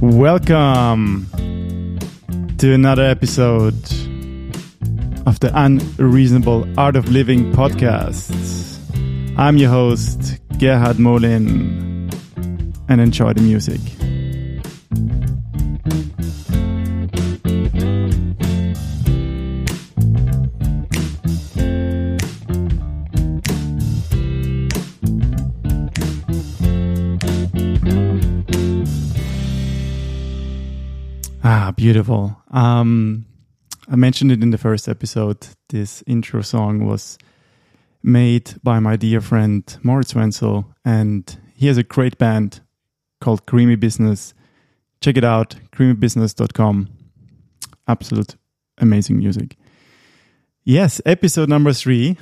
Welcome to another episode of the Unreasonable Art of Living podcast. I'm your host, Gerhard Molin, and enjoy the music. Beautiful. Um, I mentioned it in the first episode. This intro song was made by my dear friend Moritz Wenzel, and he has a great band called Creamy Business. Check it out, creamybusiness.com. Absolute amazing music. Yes, episode number three.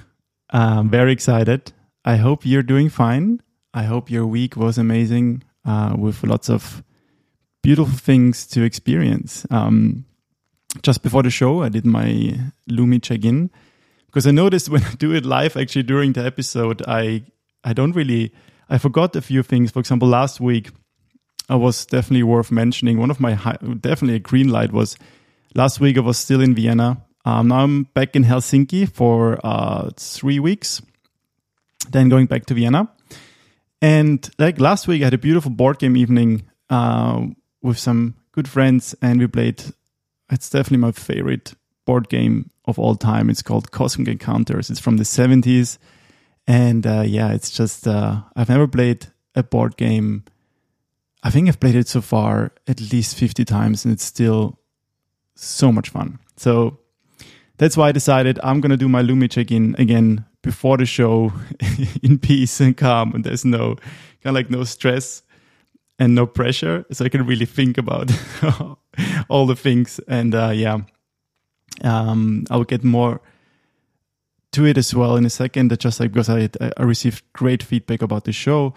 I'm very excited. I hope you're doing fine. I hope your week was amazing uh, with lots of beautiful things to experience. Um, just before the show, I did my Lumi check in because I noticed when I do it live, actually during the episode, I I don't really I forgot a few things. For example, last week, I was definitely worth mentioning. One of my high, definitely a green light was last week. I was still in Vienna. Um, now I'm back in Helsinki for uh, three weeks. Then going back to Vienna, and like last week, I had a beautiful board game evening. Uh, with some good friends and we played it's definitely my favorite board game of all time. It's called cosmic encounters. It's from the 70s and uh, yeah it's just uh, i've never played a board game. I think i've played it so far at least 50 times and it's still so much fun. So that's why i decided i'm going to do my lumi check-in again before the show in peace and calm and there's no kind of like no stress and no pressure so i can really think about all the things. And uh, yeah um, i'll get more to it as well in a second just like because i, I received great feedback about the show.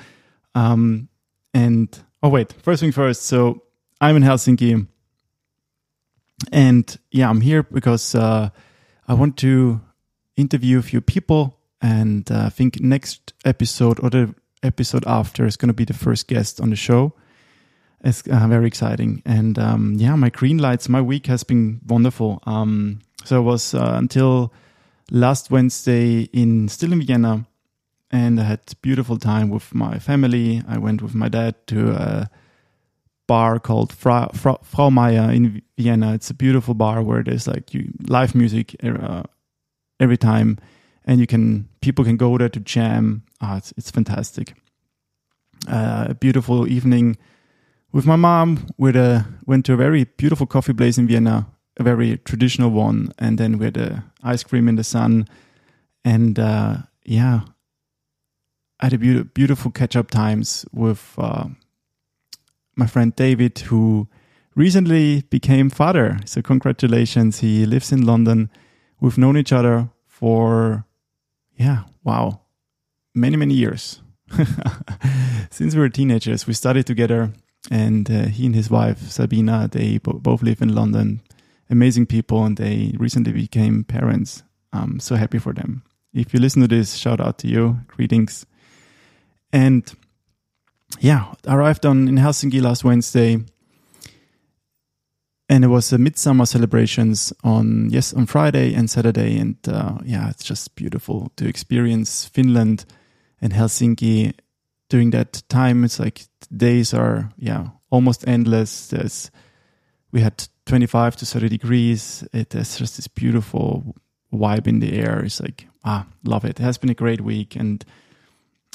Um, and oh wait first thing first so i'm in helsinki. And yeah i'm here because uh, i want to interview a few people and uh, think next episode or the episode after is going to be the first guest on the show. It's uh, very exciting. And um, yeah, my green lights, my week has been wonderful. Um, so I was uh, until last Wednesday in still in Vienna and I had beautiful time with my family. I went with my dad to a bar called Fra, Fra, Frau Meier in Vienna. It's a beautiful bar where there's like you, live music uh, every time and you can people can go there to jam. Oh, it's it's fantastic. Uh, a beautiful evening with my mom. We went to a very beautiful coffee place in Vienna, a very traditional one, and then we had a ice cream in the sun, and uh, yeah, I had a be- beautiful catch up times with uh, my friend David, who recently became father. So congratulations! He lives in London. We've known each other for yeah, wow, many, many years. Since we were teenagers, we studied together, and uh, he and his wife, Sabina, they bo- both live in London. Amazing people, and they recently became parents. I'm so happy for them. If you listen to this, shout out to you. Greetings. And yeah, I arrived on in Helsinki last Wednesday and it was a midsummer celebrations on yes on Friday and Saturday, and uh, yeah, it's just beautiful to experience Finland and Helsinki during that time. It's like days are yeah almost endless. There's we had 25 to 30 degrees. It has just this beautiful vibe in the air. It's like ah, love it. It has been a great week, and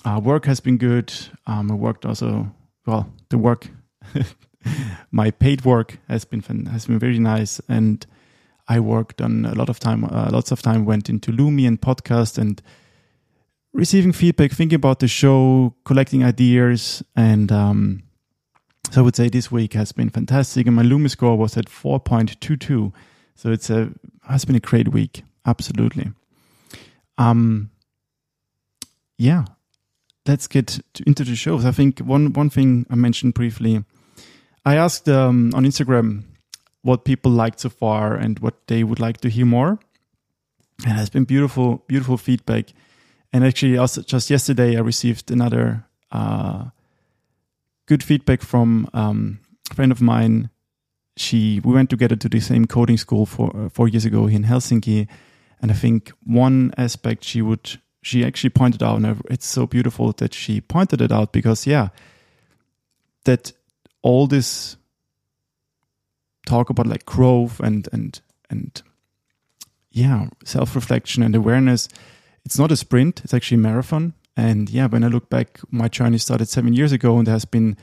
uh, work has been good. Um, I worked also well. The work my paid work has been has been very nice, and I worked on a lot of time. Uh, lots of time went into Lumi and podcast and receiving feedback, thinking about the show, collecting ideas, and um, so I would say this week has been fantastic. And my Lumi score was at four point two two, so it's a has been a great week, absolutely. Um, yeah, let's get to, into the shows. I think one one thing I mentioned briefly I asked um, on Instagram what people liked so far and what they would like to hear more. And it has been beautiful, beautiful feedback. And actually, also just yesterday, I received another uh, good feedback from um, a friend of mine, she we went together to the same coding school for uh, four years ago in Helsinki, and I think one aspect she would she actually pointed out, and it's so beautiful that she pointed it out because yeah, that all this talk about like growth and and and yeah self reflection and awareness it's not a sprint it's actually a marathon and yeah when i look back my journey started seven years ago and there has been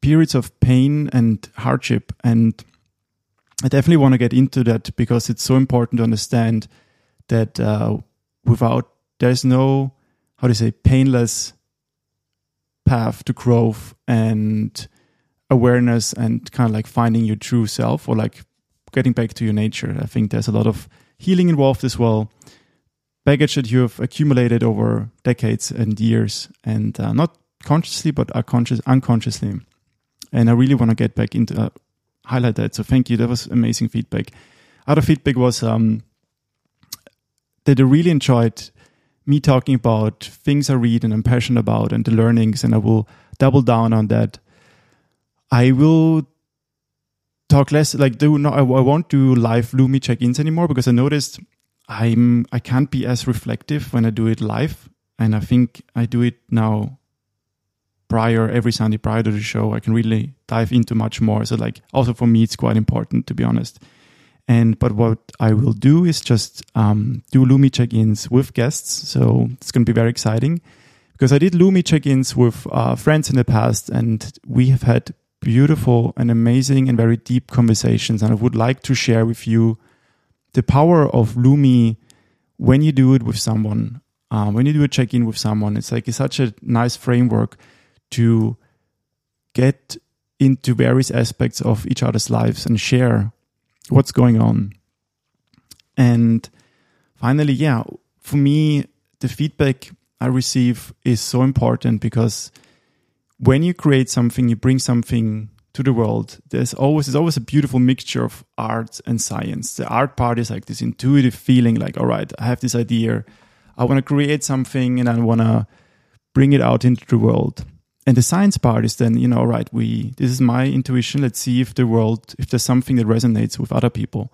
periods of pain and hardship and i definitely want to get into that because it's so important to understand that uh, without there's no how do you say painless path to growth and awareness and kind of like finding your true self or like getting back to your nature. I think there's a lot of healing involved as well. Baggage that you have accumulated over decades and years, and uh, not consciously, but unconscious, unconsciously. And I really want to get back into uh, highlight that. So thank you. That was amazing feedback. Other feedback was um, that I really enjoyed me talking about things I read and I'm passionate about and the learnings, and I will double down on that. I will talk less like do not I, won't do live Lumi check-ins anymore because I noticed I'm I can't be as reflective when I do it live and I think I do it now prior every Sunday prior to the show I can really dive into much more so like also for me it's quite important to be honest and but what I will do is just um, do Lumi check-ins with guests so it's going to be very exciting because I did Lumi check-ins with uh, friends in the past and we have had beautiful and amazing and very deep conversations. And I would like to share with you the power of Lumi when you do it with someone. Uh, when you do a check in with someone, it's like it's such a nice framework to get into various aspects of each other's lives and share what's going on. And finally, yeah, for me, the feedback I receive is so important because when you create something, you bring something to the world. There's always there's always a beautiful mixture of art and science. The art part is like this intuitive feeling, like, all right, I have this idea, I want to create something, and I want to bring it out into the world. And the science part is then, you know, all right, we this is my intuition. Let's see if the world, if there's something that resonates with other people.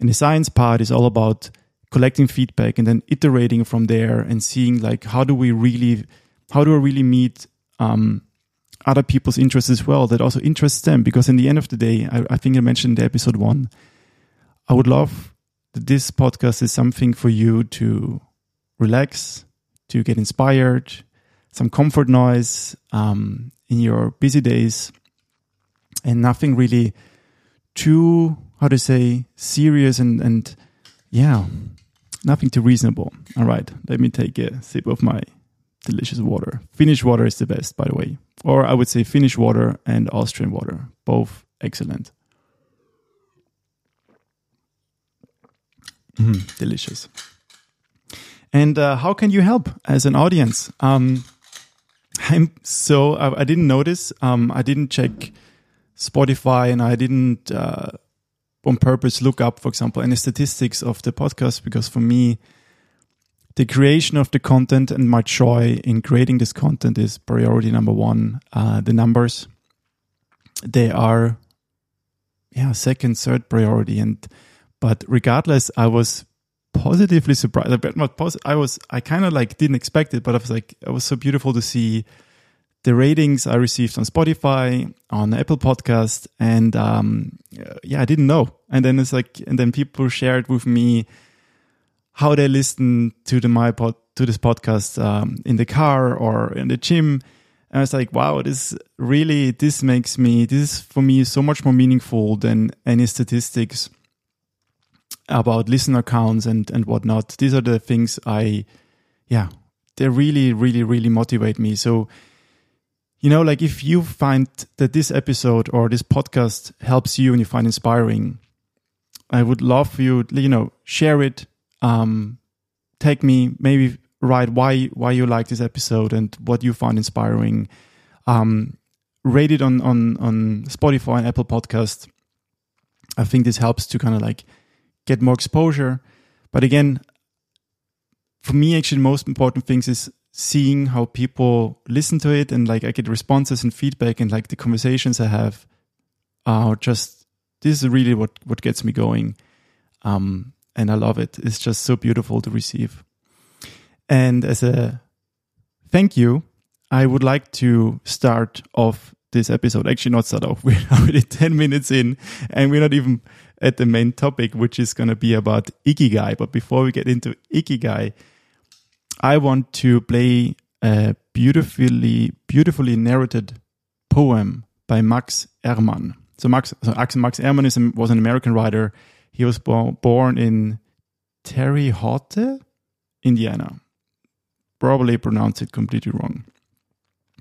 And the science part is all about collecting feedback and then iterating from there and seeing like how do we really, how do I really meet um, other people's interests as well that also interests them. Because in the end of the day, I, I think I mentioned in the episode one, I would love that this podcast is something for you to relax, to get inspired, some comfort noise um, in your busy days, and nothing really too, how to say, serious and, and yeah, nothing too reasonable. All right, let me take a sip of my delicious water. Finnish water is the best, by the way. Or I would say Finnish water and Austrian water. Both excellent. Mm, delicious. And uh, how can you help as an audience? Um, I'm so I, I didn't notice. Um, I didn't check Spotify, and I didn't uh, on purpose look up, for example, any statistics of the podcast because for me, the creation of the content and my joy in creating this content is priority number one. Uh, the numbers, they are, yeah, second, third priority. And, but regardless, I was positively surprised. But not positive. I was, I kind of like didn't expect it, but I was like, it was so beautiful to see the ratings I received on Spotify, on Apple Podcast, and um, yeah, I didn't know. And then it's like, and then people shared with me how they listen to the my pod, to this podcast um, in the car or in the gym. And I was like, wow, this really this makes me this is for me so much more meaningful than any statistics about listener counts and and whatnot. These are the things I, yeah, they really really really motivate me. So. You know, like if you find that this episode or this podcast helps you and you find inspiring, I would love for you, you know, share it, um, take me maybe write why why you like this episode and what you find inspiring. Um, rate it on on on Spotify and Apple Podcast. I think this helps to kind of like get more exposure. But again, for me, actually, the most important things is seeing how people listen to it and like I get responses and feedback and like the conversations I have are just this is really what what gets me going. Um, and I love it. It's just so beautiful to receive. And as a thank you, I would like to start off this episode. Actually, not start off. We're already 10 minutes in and we're not even at the main topic, which is going to be about Ikigai. But before we get into Ikigai, I want to play a beautifully, beautifully narrated poem by Max Ehrmann. So Max, so Max Ehrmann is, was an American writer. He was bo- born in Terre Haute, Indiana. Probably pronounced it completely wrong.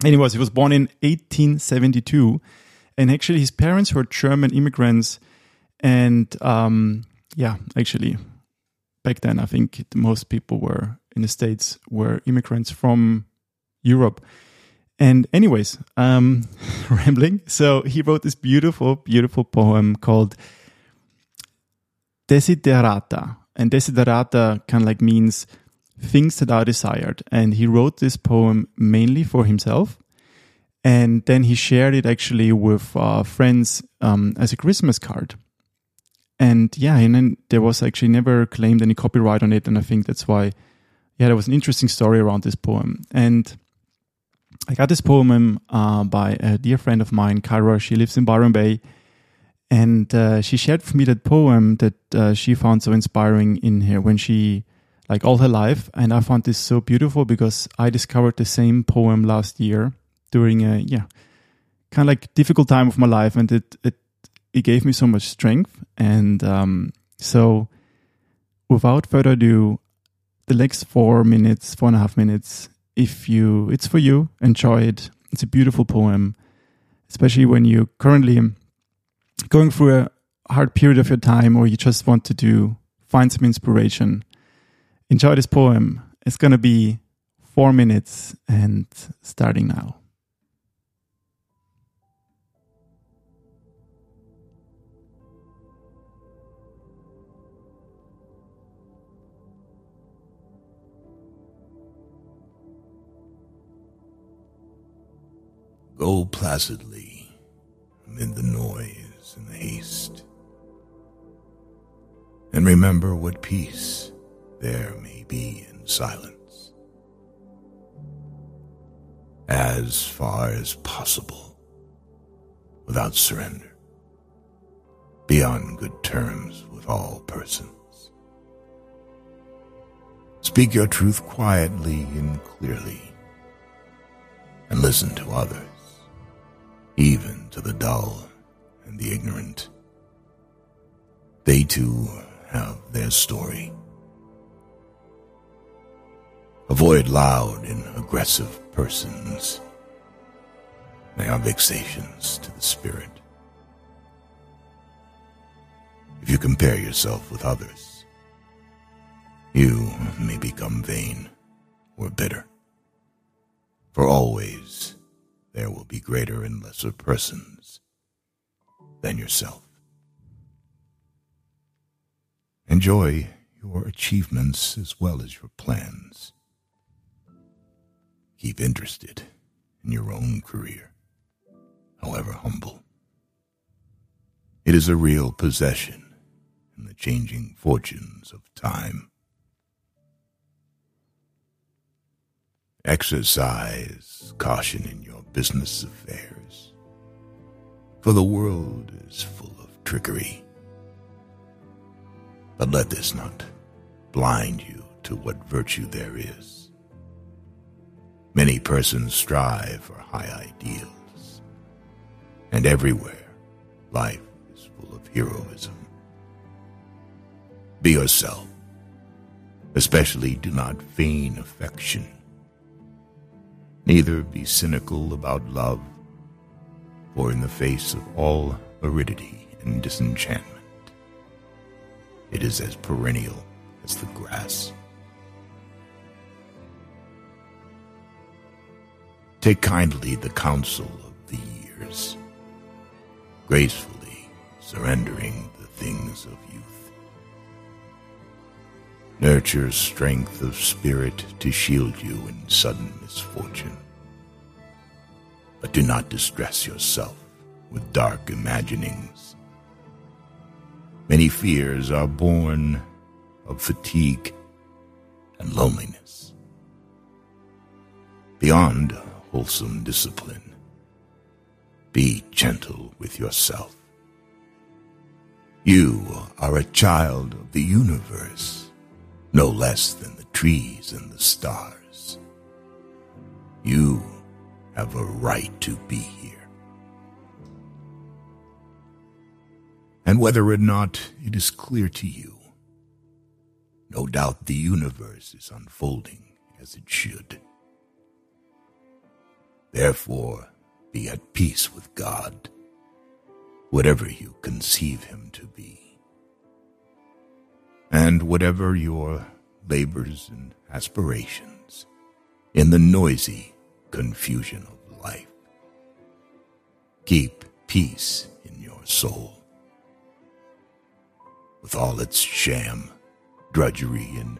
Anyways, he was born in 1872, and actually his parents were German immigrants. And um, yeah, actually, back then I think most people were in the States were immigrants from Europe. And, anyways, um, rambling. So, he wrote this beautiful, beautiful poem called Desiderata. And Desiderata kind of like means things that are desired. And he wrote this poem mainly for himself. And then he shared it actually with uh, friends um, as a Christmas card. And yeah, and then there was actually never claimed any copyright on it. And I think that's why yeah, there was an interesting story around this poem. And I got this poem uh, by a dear friend of mine, Kyra. She lives in Byron Bay. And uh, she shared with me that poem that uh, she found so inspiring in here when she, like all her life. And I found this so beautiful because I discovered the same poem last year during a, yeah, kind of like difficult time of my life. And it, it, it gave me so much strength. And um, so without further ado, the next four minutes, four and a half minutes, if you, it's for you, enjoy it. It's a beautiful poem, especially when you're currently going through a hard period of your time or you just want to do, find some inspiration. Enjoy this poem. It's going to be four minutes and starting now. Go placidly amid the noise and the haste, and remember what peace there may be in silence. As far as possible, without surrender, be on good terms with all persons. Speak your truth quietly and clearly, and listen to others even to the dull and the ignorant. They too have their story. Avoid loud and aggressive persons. They are vexations to the spirit. If you compare yourself with others, you may become vain or bitter. For always there will be greater and lesser persons than yourself. Enjoy your achievements as well as your plans. Keep interested in your own career, however humble. It is a real possession in the changing fortunes of time. Exercise caution in your business affairs, for the world is full of trickery. But let this not blind you to what virtue there is. Many persons strive for high ideals, and everywhere life is full of heroism. Be yourself, especially do not feign affection Neither be cynical about love, for in the face of all aridity and disenchantment, it is as perennial as the grass. Take kindly the counsel of the years, gracefully surrendering the things of youth. Nurture strength of spirit to shield you in sudden misfortune. But do not distress yourself with dark imaginings. Many fears are born of fatigue and loneliness. Beyond wholesome discipline, be gentle with yourself. You are a child of the universe, no less than the trees and the stars. You have a right to be here. And whether or not it is clear to you, no doubt the universe is unfolding as it should. Therefore, be at peace with God, whatever you conceive him to be. And whatever your labors and aspirations in the noisy confusion of life, keep peace in your soul. With all its sham, drudgery, and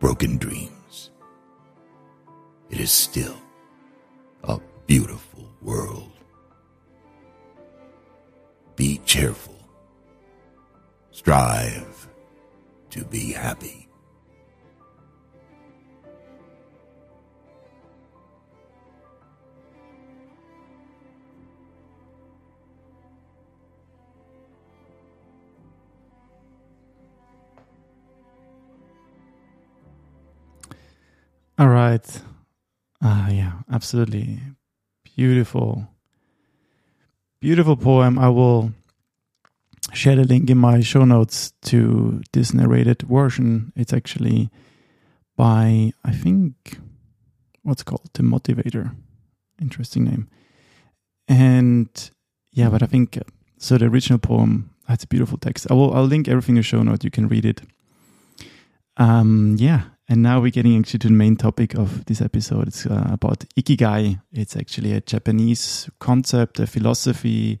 broken dreams, it is still a beautiful world. Be cheerful. Strive to be happy. All right. Ah, yeah, absolutely. Beautiful. Beautiful poem. I will share the link in my show notes to this narrated version. It's actually by, I think, what's called The Motivator. Interesting name. And yeah, but I think uh, so. The original poem has a beautiful text. I will. I'll link everything in the show note. You can read it. Um, yeah, and now we're getting actually to the main topic of this episode. It's uh, about ikigai. It's actually a Japanese concept, a philosophy,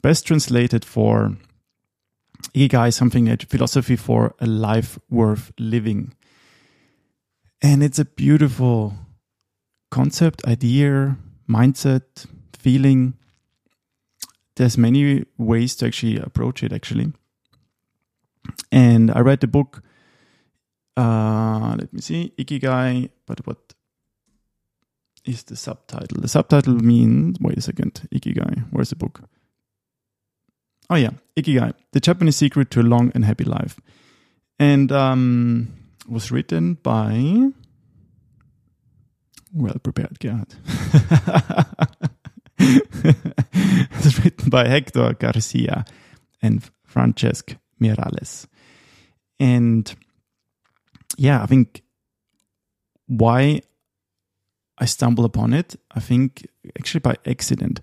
best translated for ikigai, something that philosophy for a life worth living. And it's a beautiful concept, idea, mindset, feeling. There's many ways to actually approach it, actually. And I read the book uh, let me see. Ikigai, but what is the subtitle? The subtitle means, wait a second, Ikigai. Where's the book? Oh, yeah, Ikigai, the Japanese secret to a long and happy life. And um, was written by, well prepared, Gerhard. it was written by Hector Garcia and Francesc Miralles. And yeah, I think why I stumbled upon it, I think actually by accident.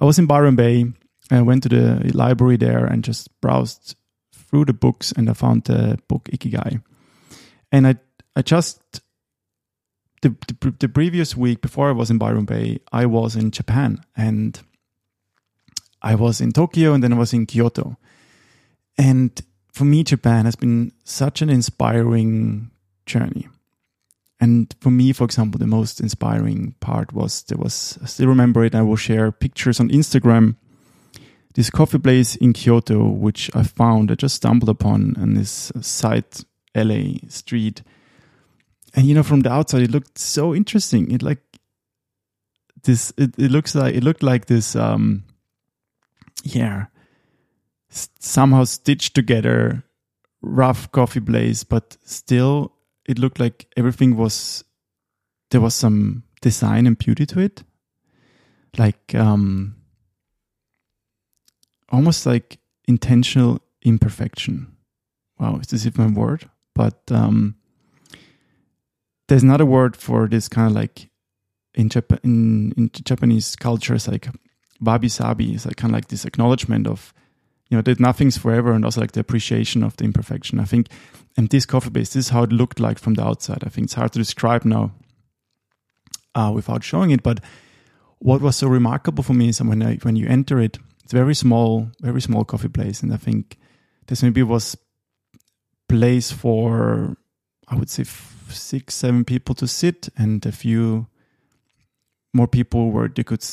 I was in Byron Bay. I went to the library there and just browsed through the books and I found the book Ikigai. And I, I just, the, the, the previous week before I was in Byron Bay, I was in Japan and I was in Tokyo and then I was in Kyoto. And for me, Japan has been such an inspiring journey. And for me, for example, the most inspiring part was there was, I still remember it, I will share pictures on Instagram. This coffee place in Kyoto, which I found, I just stumbled upon on this side LA street. And you know, from the outside, it looked so interesting. It like this, it, it looks like, it looked like this, um, yeah, somehow stitched together rough coffee place, but still it looked like everything was there was some design and beauty to it. Like um almost like intentional imperfection. Wow is this even a word? But um there's another word for this kind of like in Japan in, in Japanese culture it's like wabi sabi it's like kind of like this acknowledgement of you know that nothing's forever and also like the appreciation of the imperfection. I think and this coffee base this is how it looked like from the outside. I think it's hard to describe now uh, without showing it but what was so remarkable for me is when I, when you enter it it's very small very small coffee place. And i think this maybe was place for, I would say, f- six, seven people to sit, and a few more people where they could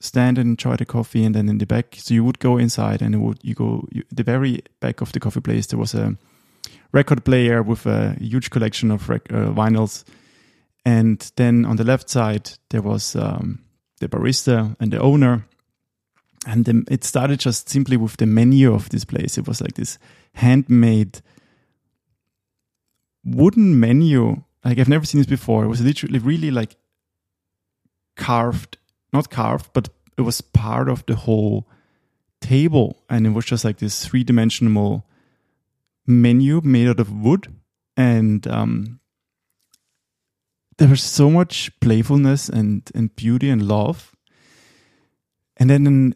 stand and enjoy the coffee. And then in the back, so you would go inside, and it would you go you, the very back of the coffee place. There was a record player with a huge collection of rec- uh, vinyls, and then on the left side there was um, the barista and the owner and the, it started just simply with the menu of this place it was like this handmade wooden menu like i've never seen this before it was literally really like carved not carved but it was part of the whole table. And it was just like this three-dimensional menu made out of wood. And um, there was so much playfulness and, and beauty and love. And then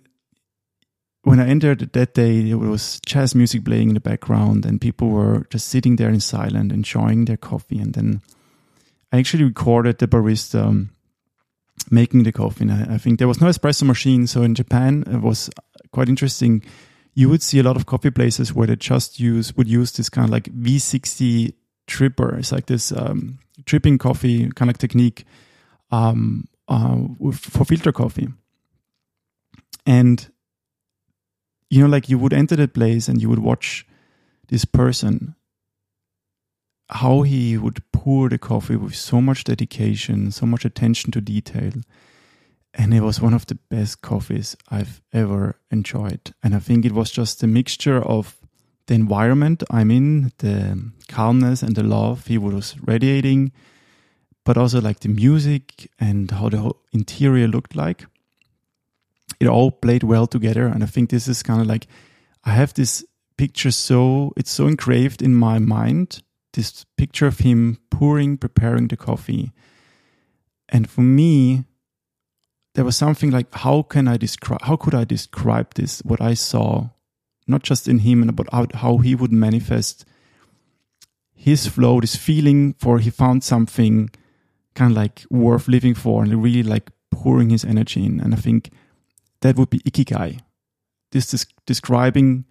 when I entered that day, it was jazz music playing in the background, and people were just sitting there in silence, enjoying their coffee. And then I actually recorded the barista um, making the coffee. And I, I think there was no espresso machine. So in Japan, it was quite interesting. You would see a lot of coffee places where they just use would use this kind of like V60 tripper. It's like this um, tripping coffee kind of technique um, uh, for filter coffee. And you know, like you would enter that place and you would watch this person, how he would pour the coffee with so much dedication, so much attention to detail. And it was one of the best coffees I've ever enjoyed. And I think it was just a mixture of the environment I'm in, the calmness and the love he was radiating, but also like the music and how the whole interior looked like it all played well together. And I think this is kind of like I have this picture so it's so engraved in my mind. This picture of him pouring, preparing the coffee. And for me, there was something like how can I describe how could I describe this, what I saw, not just in him, but how he would manifest his flow, this feeling for he found something kind of like worth living for and really like pouring his energy in. And I think that would be ikigai. This is describing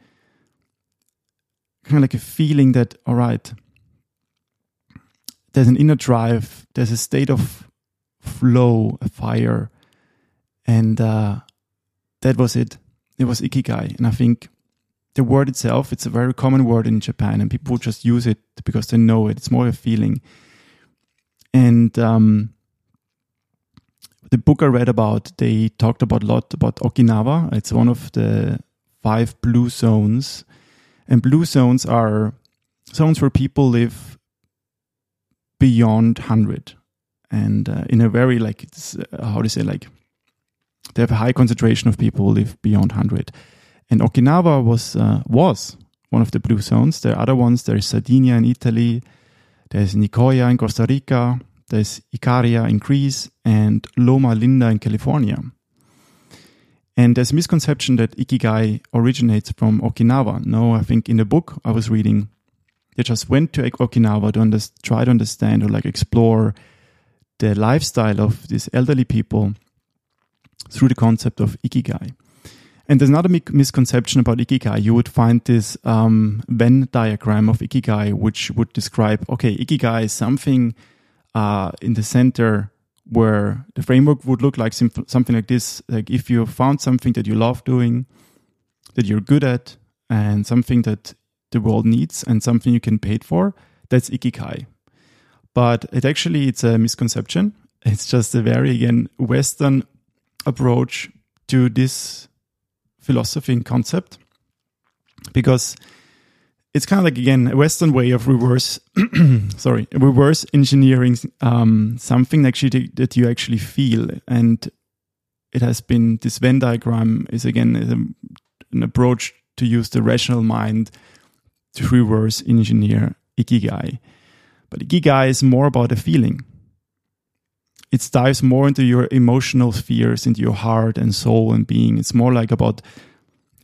kind of like a feeling that, all right, there's an inner drive, there's a state of flow, a fire, and uh, that was it. It was ikigai, and I think the word itself, it's a very common word in Japan, and people just use it because they know it. It's more a feeling, and um, the book I read about, they talked about a lot about Okinawa. It's one of the five blue zones. And blue zones are zones where people live beyond 100. And uh, in a very, like, uh, how do you say, like, they have a high concentration of people who live beyond 100. And Okinawa was, uh, was one of the blue zones. There are other ones. There's Sardinia in Italy. There's Nicoya in Costa Rica. There's Icaria in Greece and Loma Linda in California. And there's a misconception that Ikigai originates from Okinawa. No, I think in the book I was reading, they just went to Okinawa to under- try to understand or like explore the lifestyle of these elderly people through the concept of Ikigai. And there's another misconception about Ikigai. You would find this um, Venn diagram of Ikigai, which would describe, okay, Ikigai is something uh, in the center where the framework would look like something like this like if you found something that you love doing that you're good at and something that the world needs and something you can pay it for that's ikigai. But it actually it's a misconception. It's just a very again western approach to this philosophy and concept. Because it's kind of like again a Western way of reverse, sorry, reverse engineering um, something actually that you actually feel, and it has been this Venn diagram is again an approach to use the rational mind reverse engineer ikigai, but ikigai is more about a feeling. It dives more into your emotional spheres, into your heart and soul and being. It's more like about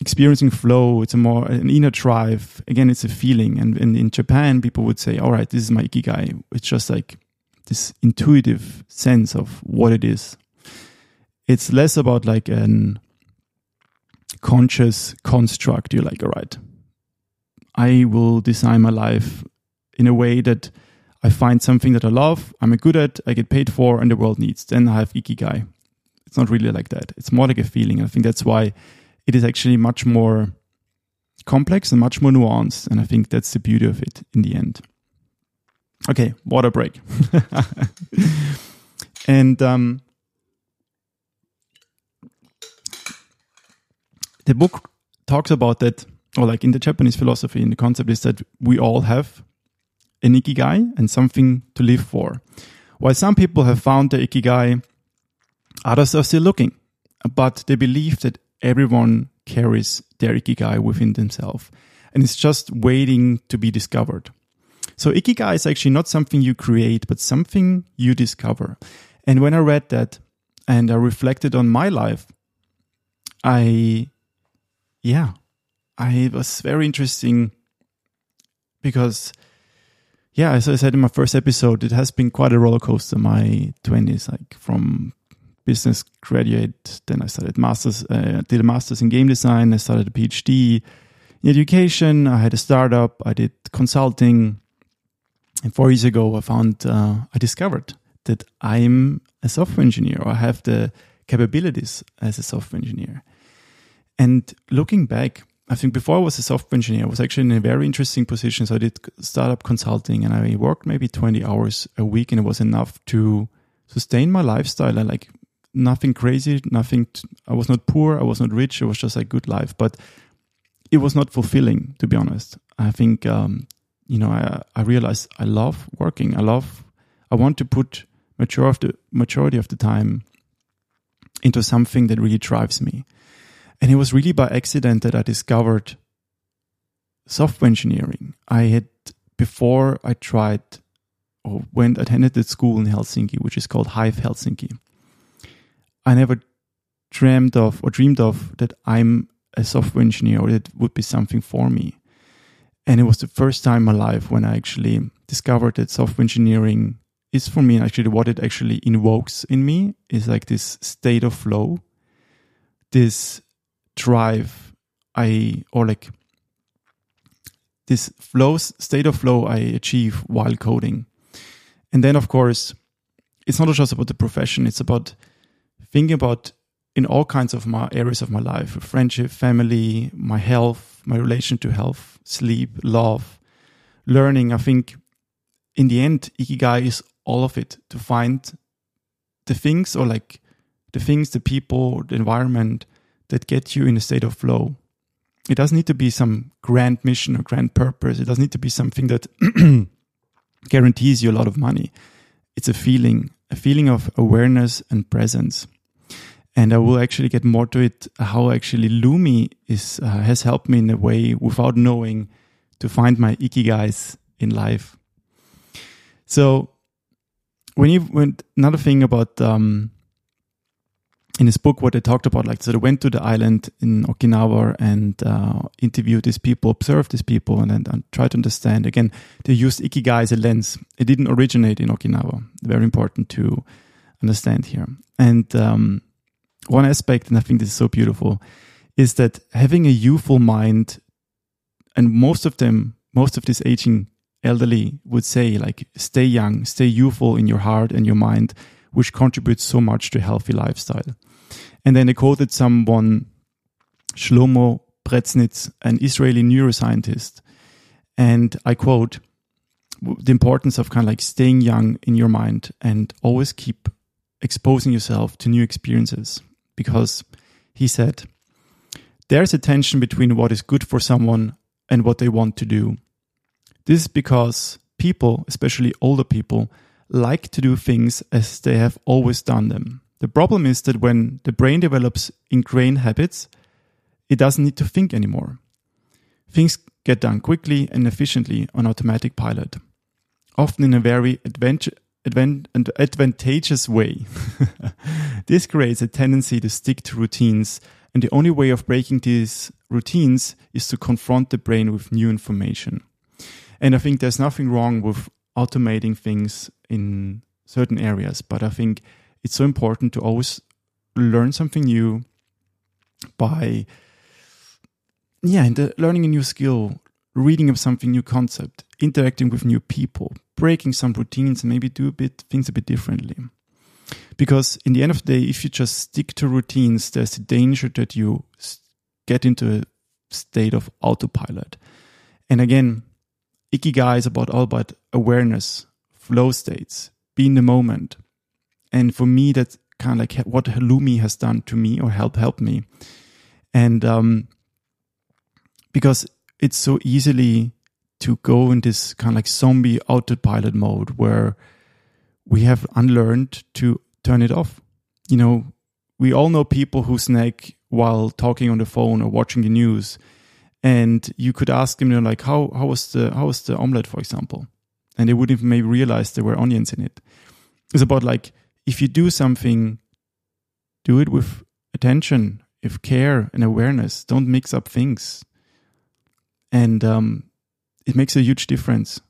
experiencing flow. It's a more an inner drive. Again it's a feeling. And, and in japan people would say all right this is my ikigai. It's just like this intuitive sense of what it is. It's less about like an conscious construct. You're like all right I will design my life in a way that I find something that I love, I'm good at, I get paid for, and the world needs. Then I have ikigai. It's not really like that. It's more like a feeling. I think that's why it is actually much more complex and much more nuanced. And I think that's the beauty of it in the end. Okay, water break. and um, the book talks about that, or like in the Japanese philosophy, and the concept is that we all have an ikigai and something to live for. While some people have found their ikigai, others are still looking, but they believe that everyone carries their ikigai within themselves and it's just waiting to be discovered. So ikigai is actually not something you create, but something you discover. And when I read that and I reflected on my life, I, yeah, I was very interesting because yeah, as I said in my first episode, it has been quite a roller coaster. My twenties, like from business graduate, then I started masters, uh, did a masters in game design. I started a PhD in education. I had a startup. I did consulting, and four years ago, I found uh, I discovered that I'm a software engineer. Or I have the capabilities as a software engineer. And looking back, I think before I was a software engineer, I was actually in a very interesting position. So I did startup consulting and I worked maybe 20 hours a week and it was enough to sustain my lifestyle and like nothing crazy, nothing, t- I was not poor, I was not rich, it was just a good life, but it was not fulfilling, to be honest. I think, um, you know, I, I realized I love working. I love, I want to put mature of the majority of the time into something that really drives me. And it was really by accident that I discovered software engineering. I had, before I tried or went, attended the school in Helsinki, which is called Hive Helsinki. I never dreamed of or dreamed of that I'm a software engineer or it would be something for me. And it was the first time in my life when I actually discovered that software engineering is for me and actually what it actually invokes in me is like this state of flow, this drive I or like this flow state of flow I achieve while coding. And then of course it's not just about the profession, it's about thinking about in all kinds of my areas of my life, friendship, family, my health, my relation to health, sleep, love, learning. I think in the end, Ikigai is all of it to find the things or like the things, the people, the environment that get you in a state of flow. It doesn't need to be some grand mission or grand purpose. It doesn't need to be something that guarantees you a lot of money. It's a feeling, a feeling of awareness and presence. And I will actually get more to it how actually Lumi is uh, has helped me in a way without knowing to find my ikigais in life. So when you went another thing about um, in his book what they talked about like so they went to the island in okinawa and uh, interviewed these people observed these people and then and tried to understand. Again they used ikigai as a lens. It didn't originate in okinawa. Very important to understand here. And um, one aspect and i think this is so beautiful is that having a youthful mind and most of them most of these aging elderly would say like stay young stay youthful in your heart and your mind which contributes so much to a healthy lifestyle and then they quoted someone, Shlomo Breznitz, an Israeli neuroscientist. And I quote, the importance of kind of like staying young in your mind and always keep exposing yourself to new experiences. Because he said, there's a tension between what is good for someone and what they want to do. This is because people, especially older people, like to do things as they have always done them. The problem is that when the brain develops ingrained habits, it doesn't need to think anymore. Things get done quickly and efficiently on automatic pilot, often in a very advantageous way. this creates a tendency to stick to routines, and the only way of breaking these routines is to confront the brain with new information. And I think there's nothing wrong with automating things in certain areas, but I think it's so important to always learn something new by yeah and uh, learning a new skill reading of something new concept, interacting with new people, breaking some routines, and maybe do a bit things a bit differently. Because in the end of the day, if you just stick to routines, there's a danger that you get into a state of autopilot. And again, Ikigai is about all about awareness, flow states, be in the moment. And for me, that's kind of like what Halloumi has done to me or help help me. And um, because it's so easily to go in this kind of like zombie autopilot mode where we have unlearned to turn it off. You know, we all know people who snack while talking on the phone or watching the news. And you could ask them, you know, like, how, how was the, how was the omelette, for example? And they wouldn't even maybe realize there were onions in it. It's about like, if you do something, do it with attention, with care and awareness. Don't mix up things. And um, it makes a huge difference.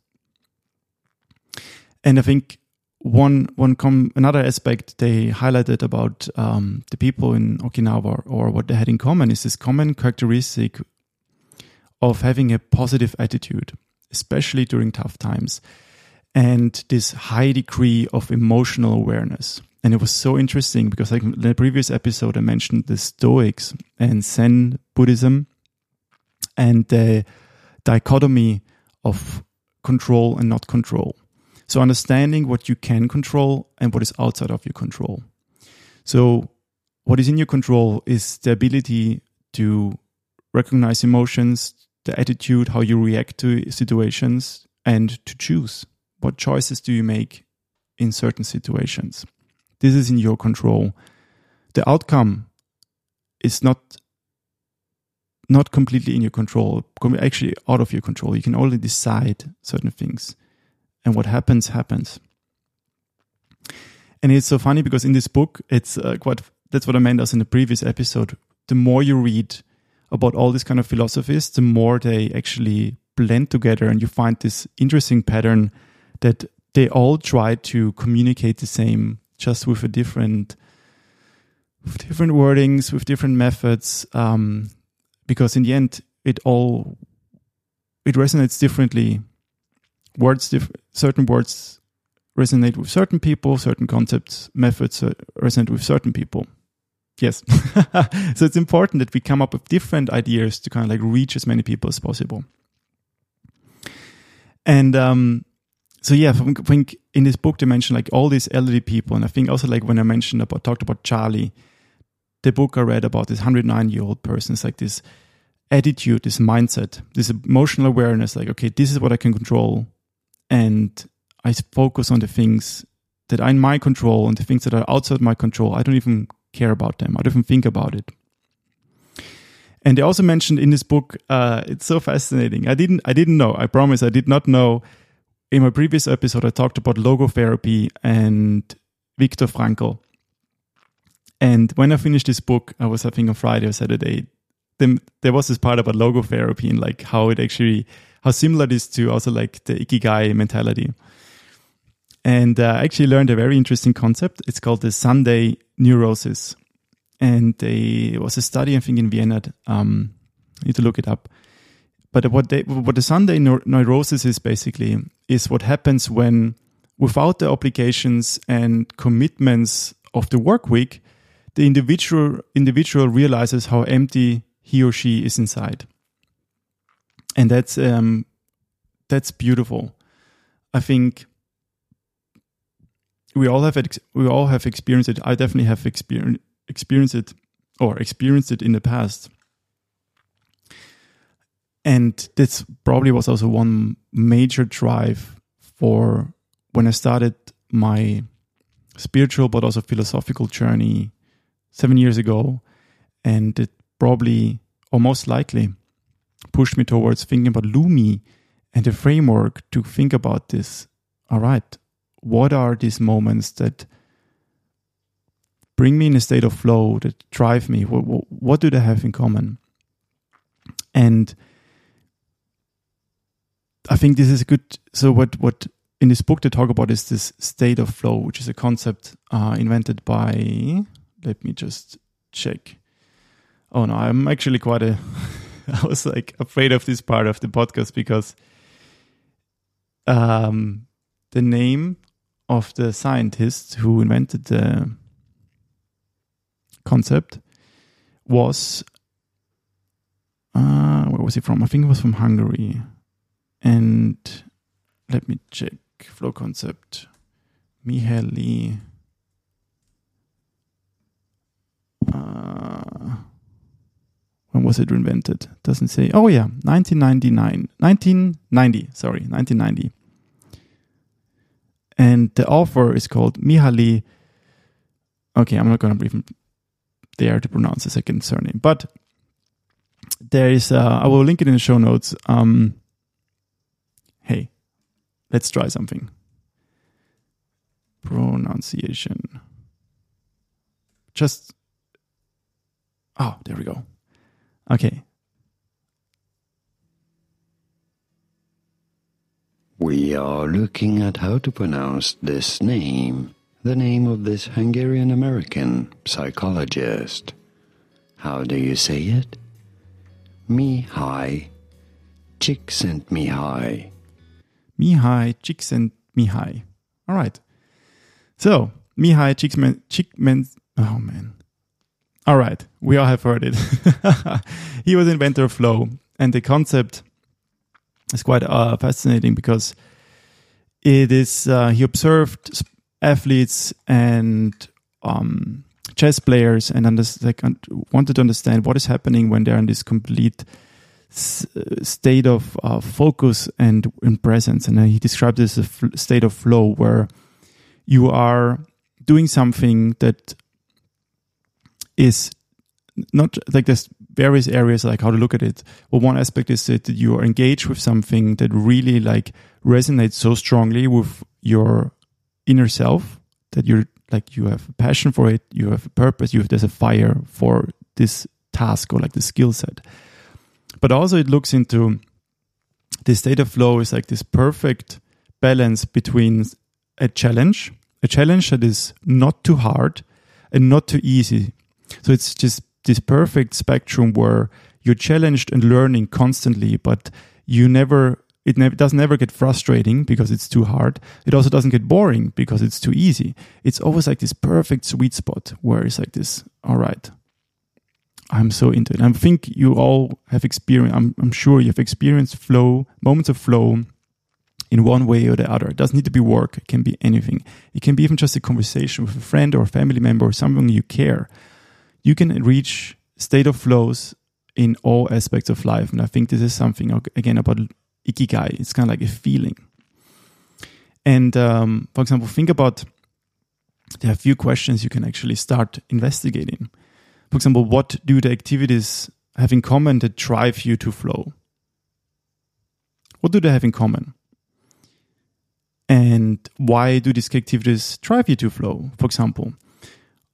And I think one one com- another aspect they highlighted about um, the people in Okinawa or what they had in common is this common characteristic of having a positive attitude, especially during tough times, and this high degree of emotional awareness. And it was so interesting because, like in the previous episode, I mentioned the Stoics and Zen Buddhism and the dichotomy of control and not control. So understanding what you can control and what is outside of your control. So what is in your control is the ability to recognize emotions, the attitude, how you react to situations, and to choose. What choices do you make in certain situations? This is in your control. The outcome is not not completely in your control, actually out of your control. You can only decide certain things and what happens happens. And it's so funny because in this book, it's uh, quite that's what I meant as in the previous episode. The more you read about all these kind of philosophies, the more they actually blend together, and you find this interesting pattern that they all try to communicate the same, just with a different, with different wordings, with different methods. Um, because in the end, it all it resonates differently words, certain words resonate with certain people, certain concepts, methods uh, resonate with certain people. Yes. so it's important that we come up with different ideas to kind of like reach as many people as possible. And um, so yeah, I think in this book they mention like all these elderly people, and I think also like when I mentioned about talked about Charlie, the book I read about this 109 year old person, it's like this attitude, this mindset, this emotional awareness, like okay, this is what I can control, and I focus on the things that are in my control and the things that are outside my control. I don't even care about them. I don't even think about it. And they also mentioned in this book, uh, it's so fascinating. I didn't, I didn't know. I promise, I did not know. In my previous episode, I talked about logotherapy and Viktor Frankl. And when I finished this book, I was having a Friday or Saturday. Then there was this part about logotherapy and like how it actually how similar it is to also like the ikigai mentality. And uh, I actually learned a very interesting concept. It's called the Sunday neurosis. And they, it was a study, I think, in Vienna. Um, I need to look it up. But what, they, what the Sunday neurosis is basically is what happens when, without the obligations and commitments of the work week, the individual individual realizes how empty he or she is inside and that's um, that's beautiful. I think we all have ex- we all have experienced it. I definitely have experienced experienced it or experienced it in the past. And this probably was also one major drive for when I started my spiritual but also philosophical journey seven years ago. And it probably, or most likely, pushed me towards thinking about Lumi and the framework to think about this. All right, what are these moments that bring me in a state of flow, that drive me? What, what, what do they have in common? And I think this is a good. So what what in this book they talk about is this state of flow, which is a concept uh, invented by. Let me just check. Oh no, I'm actually quite a I was like afraid of this part of the podcast because um, the name of the scientist who invented the concept was uh, where was he from? I think it was from Hungary. And let me check flow concept. Mihaly. Uh, when was it invented? Doesn't say. Oh yeah, 1999. 1990, sorry, 1990. And the author is called Mihaly. Okay, I'm not going to even dare to pronounce the second surname, but there is. Uh, I will link it in the show notes. Um, let's try something. Pronunciation. Just. Oh, there we go. Okay. We are looking at how to pronounce this name, the name of this Hungarian American psychologist. How do you say it? Mihai Csikszentmihalyi. Mihai Csikszentmihalyi. All right. So, Mihai Csikszentmihalyi. Oh, man. All right. We all have heard it. he was inventor of flow. And the concept is quite uh, fascinating because it is, uh, he observed athletes and um, chess players and under, like, wanted to understand what is happening when they're in this complete state of uh, focus and in presence. And he described this as a state of flow where you are doing something that is not like there's various areas like how to look at it. Well, one aspect is that you are engaged with something that really like resonates so strongly with your inner self that you're like you have a passion for it, you have a purpose, you have there's a fire for this task or like the skill set. But also it looks into the state of flow is like this perfect balance between a challenge, a challenge that is not too hard and not too easy. So it's just this perfect spectrum where you're challenged and learning constantly, but you never it never does never get frustrating because it's too hard. It also doesn't get boring because it's too easy. It's always like this perfect sweet spot where it's like this, all right, I'm so into it. I think you all have experienced, I'm, I'm sure you've experienced flow, moments of flow in one way or the other. It doesn't need to be work. It can be anything. It can be even just a conversation with a friend or a family member or someone you care. You can reach state of flows in all aspects of life. And I think this is something, again, about ikigai. It's kind of like a feeling. And um, for example, think about there are a few questions you can actually start investigating. For example, what do the activities have in common that drive you to flow? What do they have in common? And why do these activities drive you to flow? For example,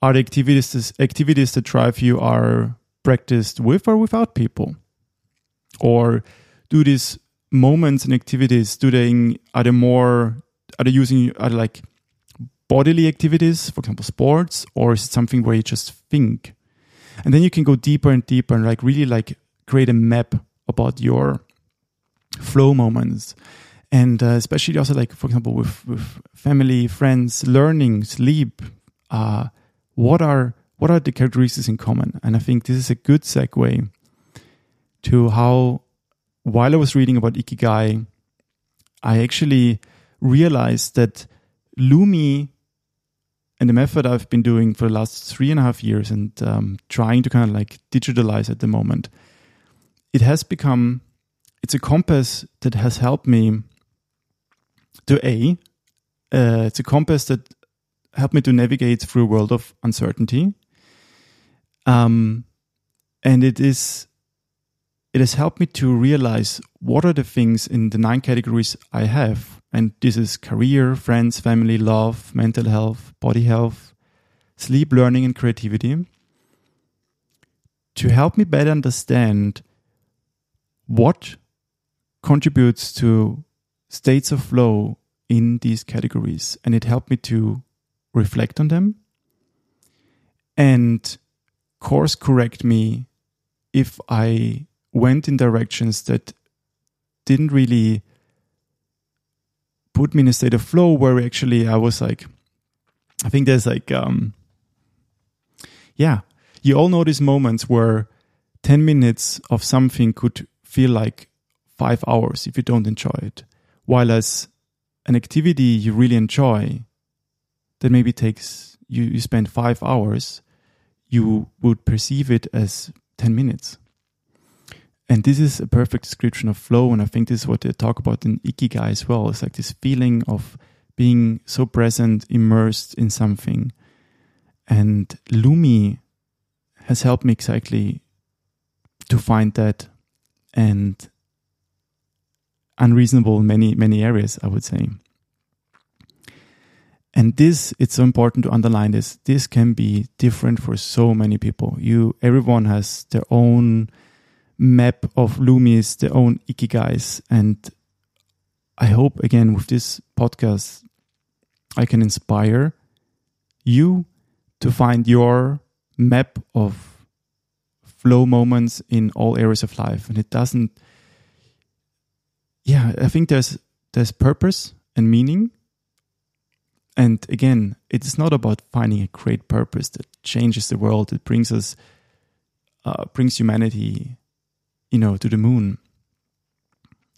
are the activities activities that drive you are practiced with or without people? Or do these moments and activities do they are they more are they using are they like bodily activities for example sports or is it something where you just think and then you can go deeper and deeper and like really like create a map about your flow moments. And uh, especially also like for example with with family friends learning sleep uh what are what are the characteristics in common? And i think this is a good segue to how while I was reading about Ikigai, I actually realized that Lumi and the method I've been doing for the last three and a half years and um, trying to kind of like digitalize at the moment, it has become, it's a compass that has helped me to A, uh, it's a compass that helped me to navigate through a world of uncertainty. Um, and it is it has helped me to realize what are the things in the nine categories I have. And this is career, friends, family, love, mental health, body health, sleep, learning, and creativity. To help me better understand what contributes to states of flow in these categories. And it helped me to reflect on them and course correct me if I went in directions that didn't really put me in a state of flow where actually I was like, I think there's like, um, yeah, you all know these moments where 10 minutes of something could feel like five hours if you don't enjoy it. While as an activity you really enjoy that maybe takes you, you spend five hours, you would perceive it as 10 minutes. And this is a perfect description of flow. And I think this is what they talk about in Ikigai as well. It's like this feeling of being so present, immersed in something. And Lumi has helped me exactly to find that and unreasonable in many, many areas, I would say. And this, it's so important to underline this. This can be different for so many people. You, everyone has their own map of Lumis, their own ikigais. And I hope again with this podcast, I can inspire you to find your map of flow moments in all areas of life. And it doesn't, yeah, I think there's, there's purpose and meaning and again, it is not about finding a great purpose that changes the world, it brings us, uh, brings humanity, you know, to the moon.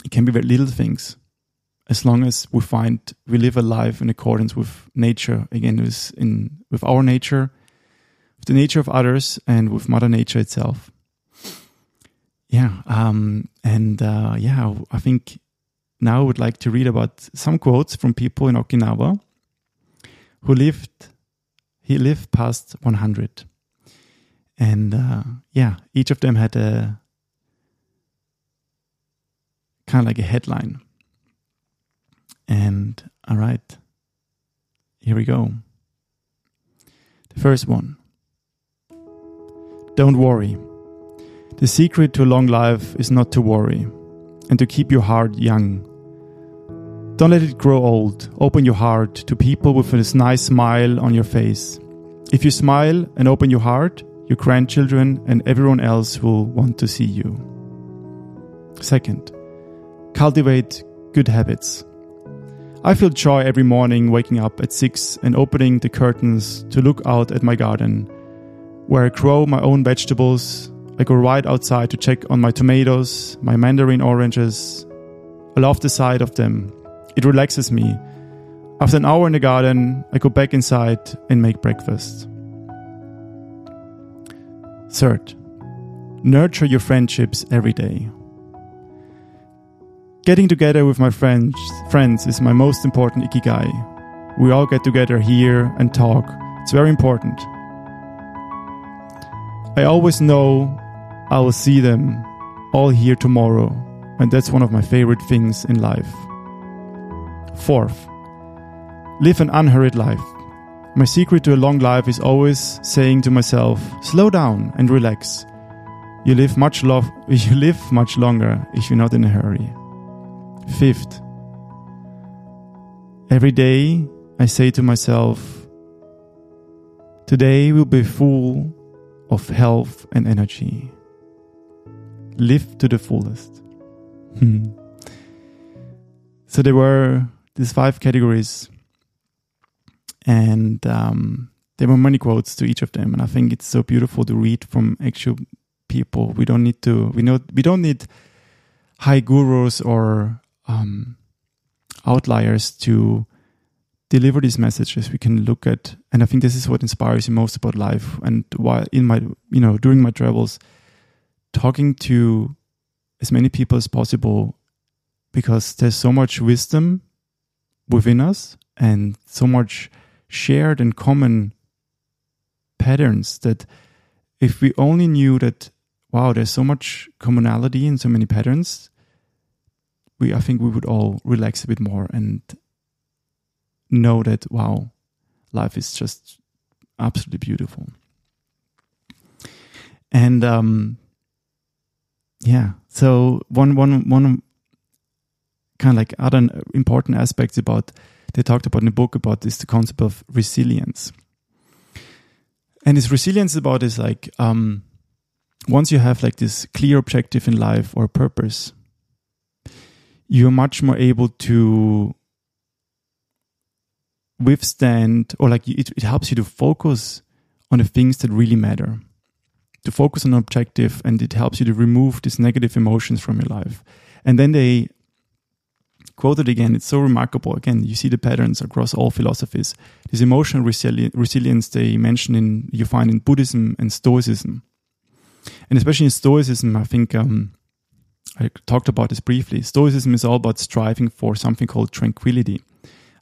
It can be very little things, as long as we find we live a life in accordance with nature. Again, with in with our nature, with the nature of others, and with Mother Nature itself. Yeah, um, and uh, yeah, I think now I would like to read about some quotes from people in Okinawa who lived he lived past 100 and uh, yeah each of them had a kind of like a headline and all right here we go the first one don't worry the secret to a long life is not to worry and to keep your heart young don't let it grow old. Open your heart to people with this nice smile on your face. If you smile and open your heart, your grandchildren and everyone else will want to see you. Second, cultivate good habits. I feel joy every morning waking up at 6 and opening the curtains to look out at my garden, where I grow my own vegetables. I go right outside to check on my tomatoes, my mandarin oranges. I love the sight of them it relaxes me. After an hour in the garden, I go back inside and make breakfast. Third, nurture your friendships every day. Getting together with my friends, friends is my most important ikigai. We all get together here and talk. It's very important. I always know I will see them all here tomorrow, and that's one of my favorite things in life. Fourth, live an unhurried life. My secret to a long life is always saying to myself, slow down and relax. You live much lo- you live much longer if you're not in a hurry. Fifth, every day I say to myself, today will be full of health and energy. Live to the fullest. So there were these five categories, and um, there were many quotes to each of them, and I think it's so beautiful to read from actual people. We don't need to. We know we don't need high gurus or um, outliers to deliver these messages. We can look at, and I think this is what inspires me most about life. And while in my, you know, during my travels, talking to as many people as possible, because there's so much wisdom within us and so much shared and common patterns that if we only knew that wow there's so much commonality and so many patterns we i think we would all relax a bit more and know that wow life is just absolutely beautiful and um yeah so one one one kind of like other important aspects about they talked about in the book about is the concept of resilience. And this resilience about is like um, once you have like this clear objective in life or purpose, you're much more able to withstand or like it, it helps you to focus on the things that really matter. To focus on an objective and it helps you to remove these negative emotions from your life. And then they quoted again it's so remarkable. Again you see the patterns across all philosophies. This emotional resili- resilience they mention in you find in buddhism and stoicism. And especially in stoicism i think um, i talked about this briefly stoicism is all about striving for something called tranquility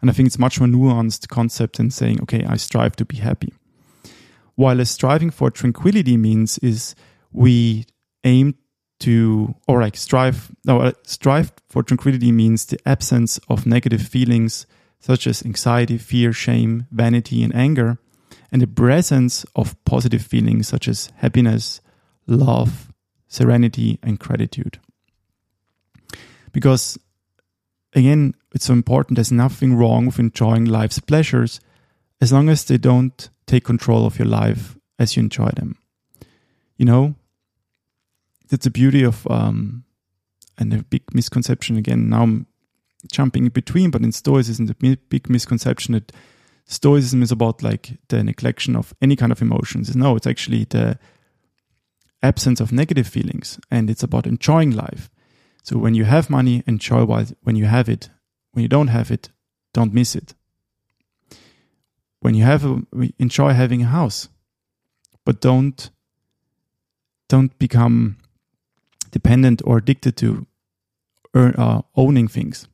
and I think it's much more nuanced concept than saying, okay, I strive to be happy. While a striving for tranquility means is we aim to, or like strive, no, uh, strive for tranquility means the absence of negative feelings such as anxiety, fear, shame, vanity, and anger, and the presence of positive feelings such as happiness, love, serenity, and gratitude. Because again, it's so important. There's nothing wrong with enjoying life's pleasures as long as they don't take control of your life as you enjoy them. You know, that's the beauty of, um, and a big misconception again. Now I'm jumping in between, but in Stoicism, the big misconception that Stoicism is about like the neglection of any kind of emotions. No, it's actually the absence of negative feelings and it's about enjoying life. So when you have money, enjoy while when you have it. When you don't have it, don't miss it. When you have a, enjoy having a house, but don't don't become dependent or addicted to earn, uh, owning things.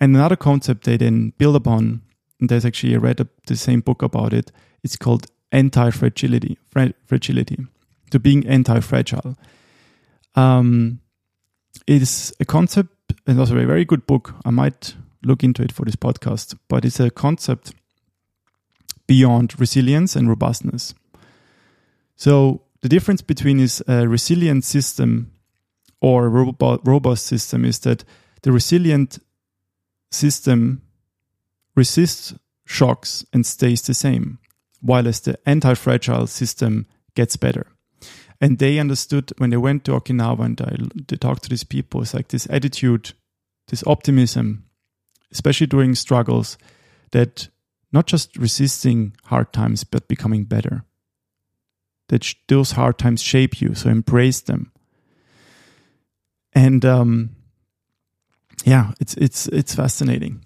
And another concept they then build upon, and there's actually I read up the same book about it. It's called anti-fragility, fragility, to being anti-fragile. Um, it's a concept and also a very good book. I might look into it for this podcast, but it's a concept beyond resilience and robustness. So the difference between is a resilient system or robust system is that the resilient system resists shocks and stays the same, while as the anti-fragile system gets better and they understood when they went to Okinawa and I, they talked to these people. It's like this attitude, this optimism, especially during struggles, that not just resisting hard times but becoming better. That sh- those hard times shape you, so embrace them. And um, yeah, it's it's it's fascinating,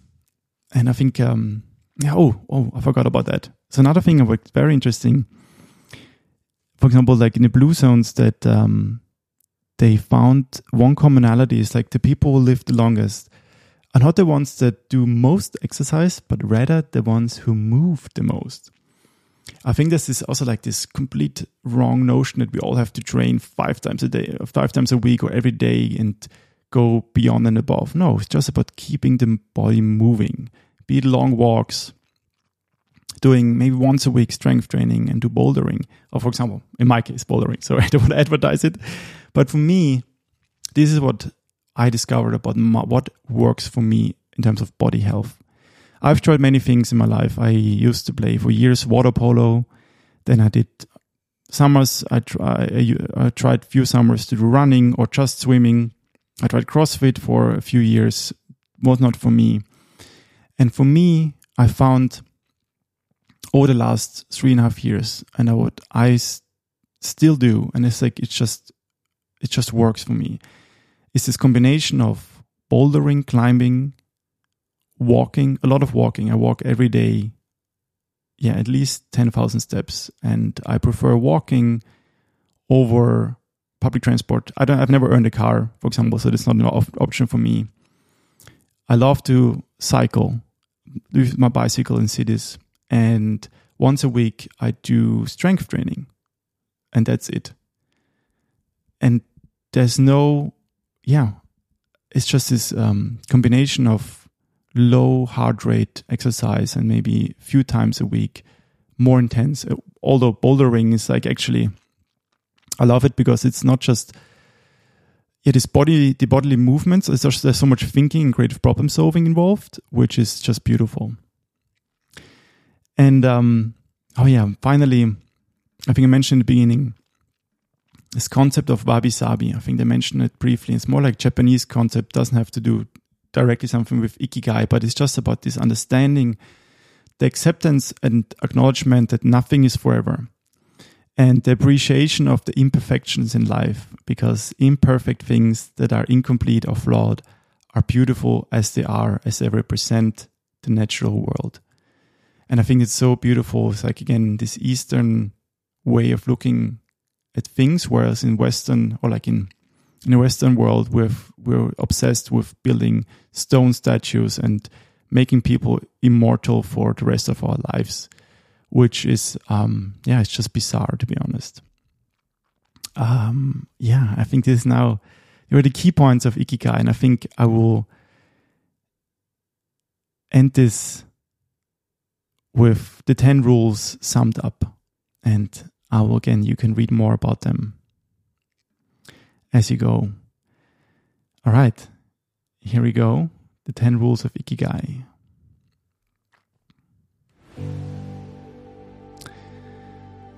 and I think um, yeah. Oh, oh, I forgot about that. So another thing was very interesting for example, like in the blue zones that um, they found one commonality is like the people who live the longest are not the ones that do most exercise, but rather the ones who move the most. I think this is also like this complete wrong notion that we all have to train five times a day, five times a week, or every day and go beyond and above. No, it's just about keeping the body moving, be it long walks, doing maybe once a week strength training and do bouldering, or for example, in my case, bouldering. So I don't want to advertise it. But for me, this is what I discovered about my, what works for me in terms of body health. I've tried many things in my life. I used to play for years water polo. Then I did summers. I, try, I tried few summers to do running or just swimming. I tried CrossFit for a few years. Was not for me. And for me, I found over the last three and a half years, and I what I still do, and it's like it's just it just works for me. It's this combination of bouldering, climbing, walking, a lot of walking. I walk every day, yeah, at least ten thousand steps, and I prefer walking over public transport. I don't. I've never earned a car, for example, so that's not an op- option for me. I love to cycle, use my bicycle in cities. And once a week, I do strength training, and that's it. And there's no, yeah, it's just this um, combination of low heart rate exercise and maybe a few times a week, more intense. Uh, although bouldering is like actually, I love it because it's not just it is body the bodily movements. There's, there's so much thinking and creative problem solving involved, which is just beautiful. And um, oh yeah, finally, I think I mentioned in the beginning, this concept of wabi sabi. I think they mentioned it briefly. It's more like Japanese concept. Doesn't have to do directly something with ikigai, but it's just about this understanding, the acceptance and acknowledgement that nothing is forever, and the appreciation of the imperfections in life. Because imperfect things that are incomplete or flawed are beautiful as they are, as they represent the natural world. And I think it's so beautiful. It's like again this Eastern way of looking at things, whereas in Western or like in in the Western world, we're we're obsessed with building stone statues and making people immortal for the rest of our lives, which is um, yeah, it's just bizarre to be honest. Um, yeah, I think this is now are the key points of Ikigai, and I think I will end this with the 10 rules summed up. And I will, again, you can read more about them as you go. All right, here we go the 10 rules of Ikigai.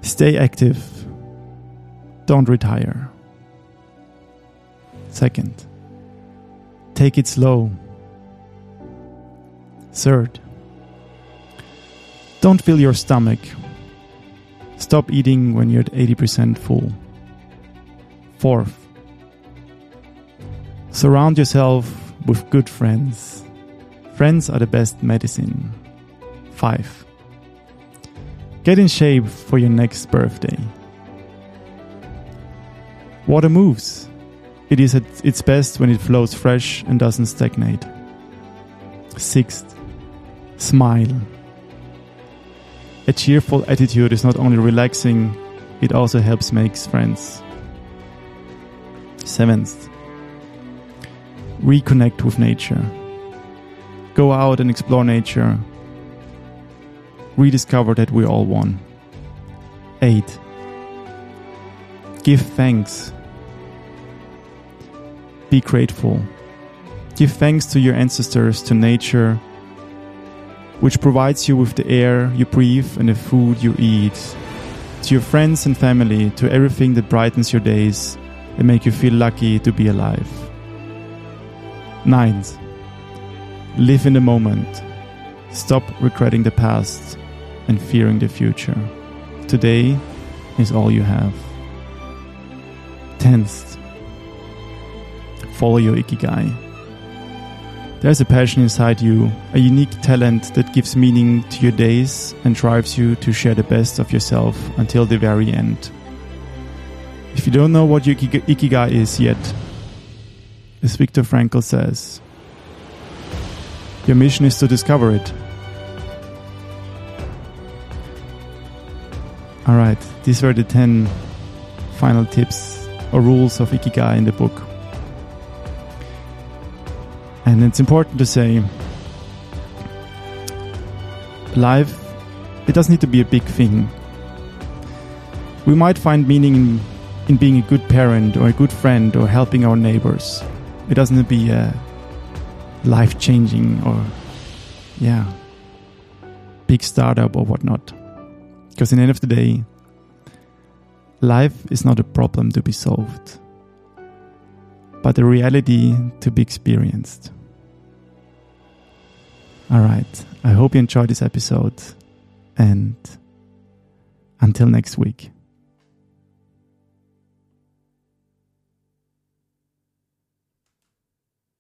Stay active, don't retire. Second, take it slow. Third, don't fill your stomach. Stop eating when you're at 80% full. Fourth, surround yourself with good friends. Friends are the best medicine. 5. Get in shape for your next birthday. Water moves. It is at its best when it flows fresh and doesn't stagnate. Sixth, smile. A cheerful attitude is not only relaxing, it also helps make friends. Seventh, reconnect with nature. Go out and explore nature. Rediscover that we're all one. 8. Give thanks. Be grateful. Give thanks to your ancestors, to nature, which provides you with the air you breathe and the food you eat, to your friends and family, to everything that brightens your days and make you feel lucky to be alive. Ninth, live in the moment. Stop regretting the past and fearing the future. Today is all you have. Tenth, follow your ikigai. There's a passion inside you, a unique talent that gives meaning to your days and drives you to share the best of yourself until the very end. If you don't know what your ikigai is yet, as Viktor Frankl says, your mission is to discover it. Alright, these were the 10 final tips or rules of Ikigai in the book. And it's important to say life, it doesn't need to be a big thing. We might find meaning in, in being a good parent or a good friend or helping our neighbors. It doesn't need to be uh, a life changing or, yeah, big startup or whatnot. Because in the end of the day, life is not a problem to be solved, but a reality to be experienced. All right. I hope you enjoyed this episode. And until next week.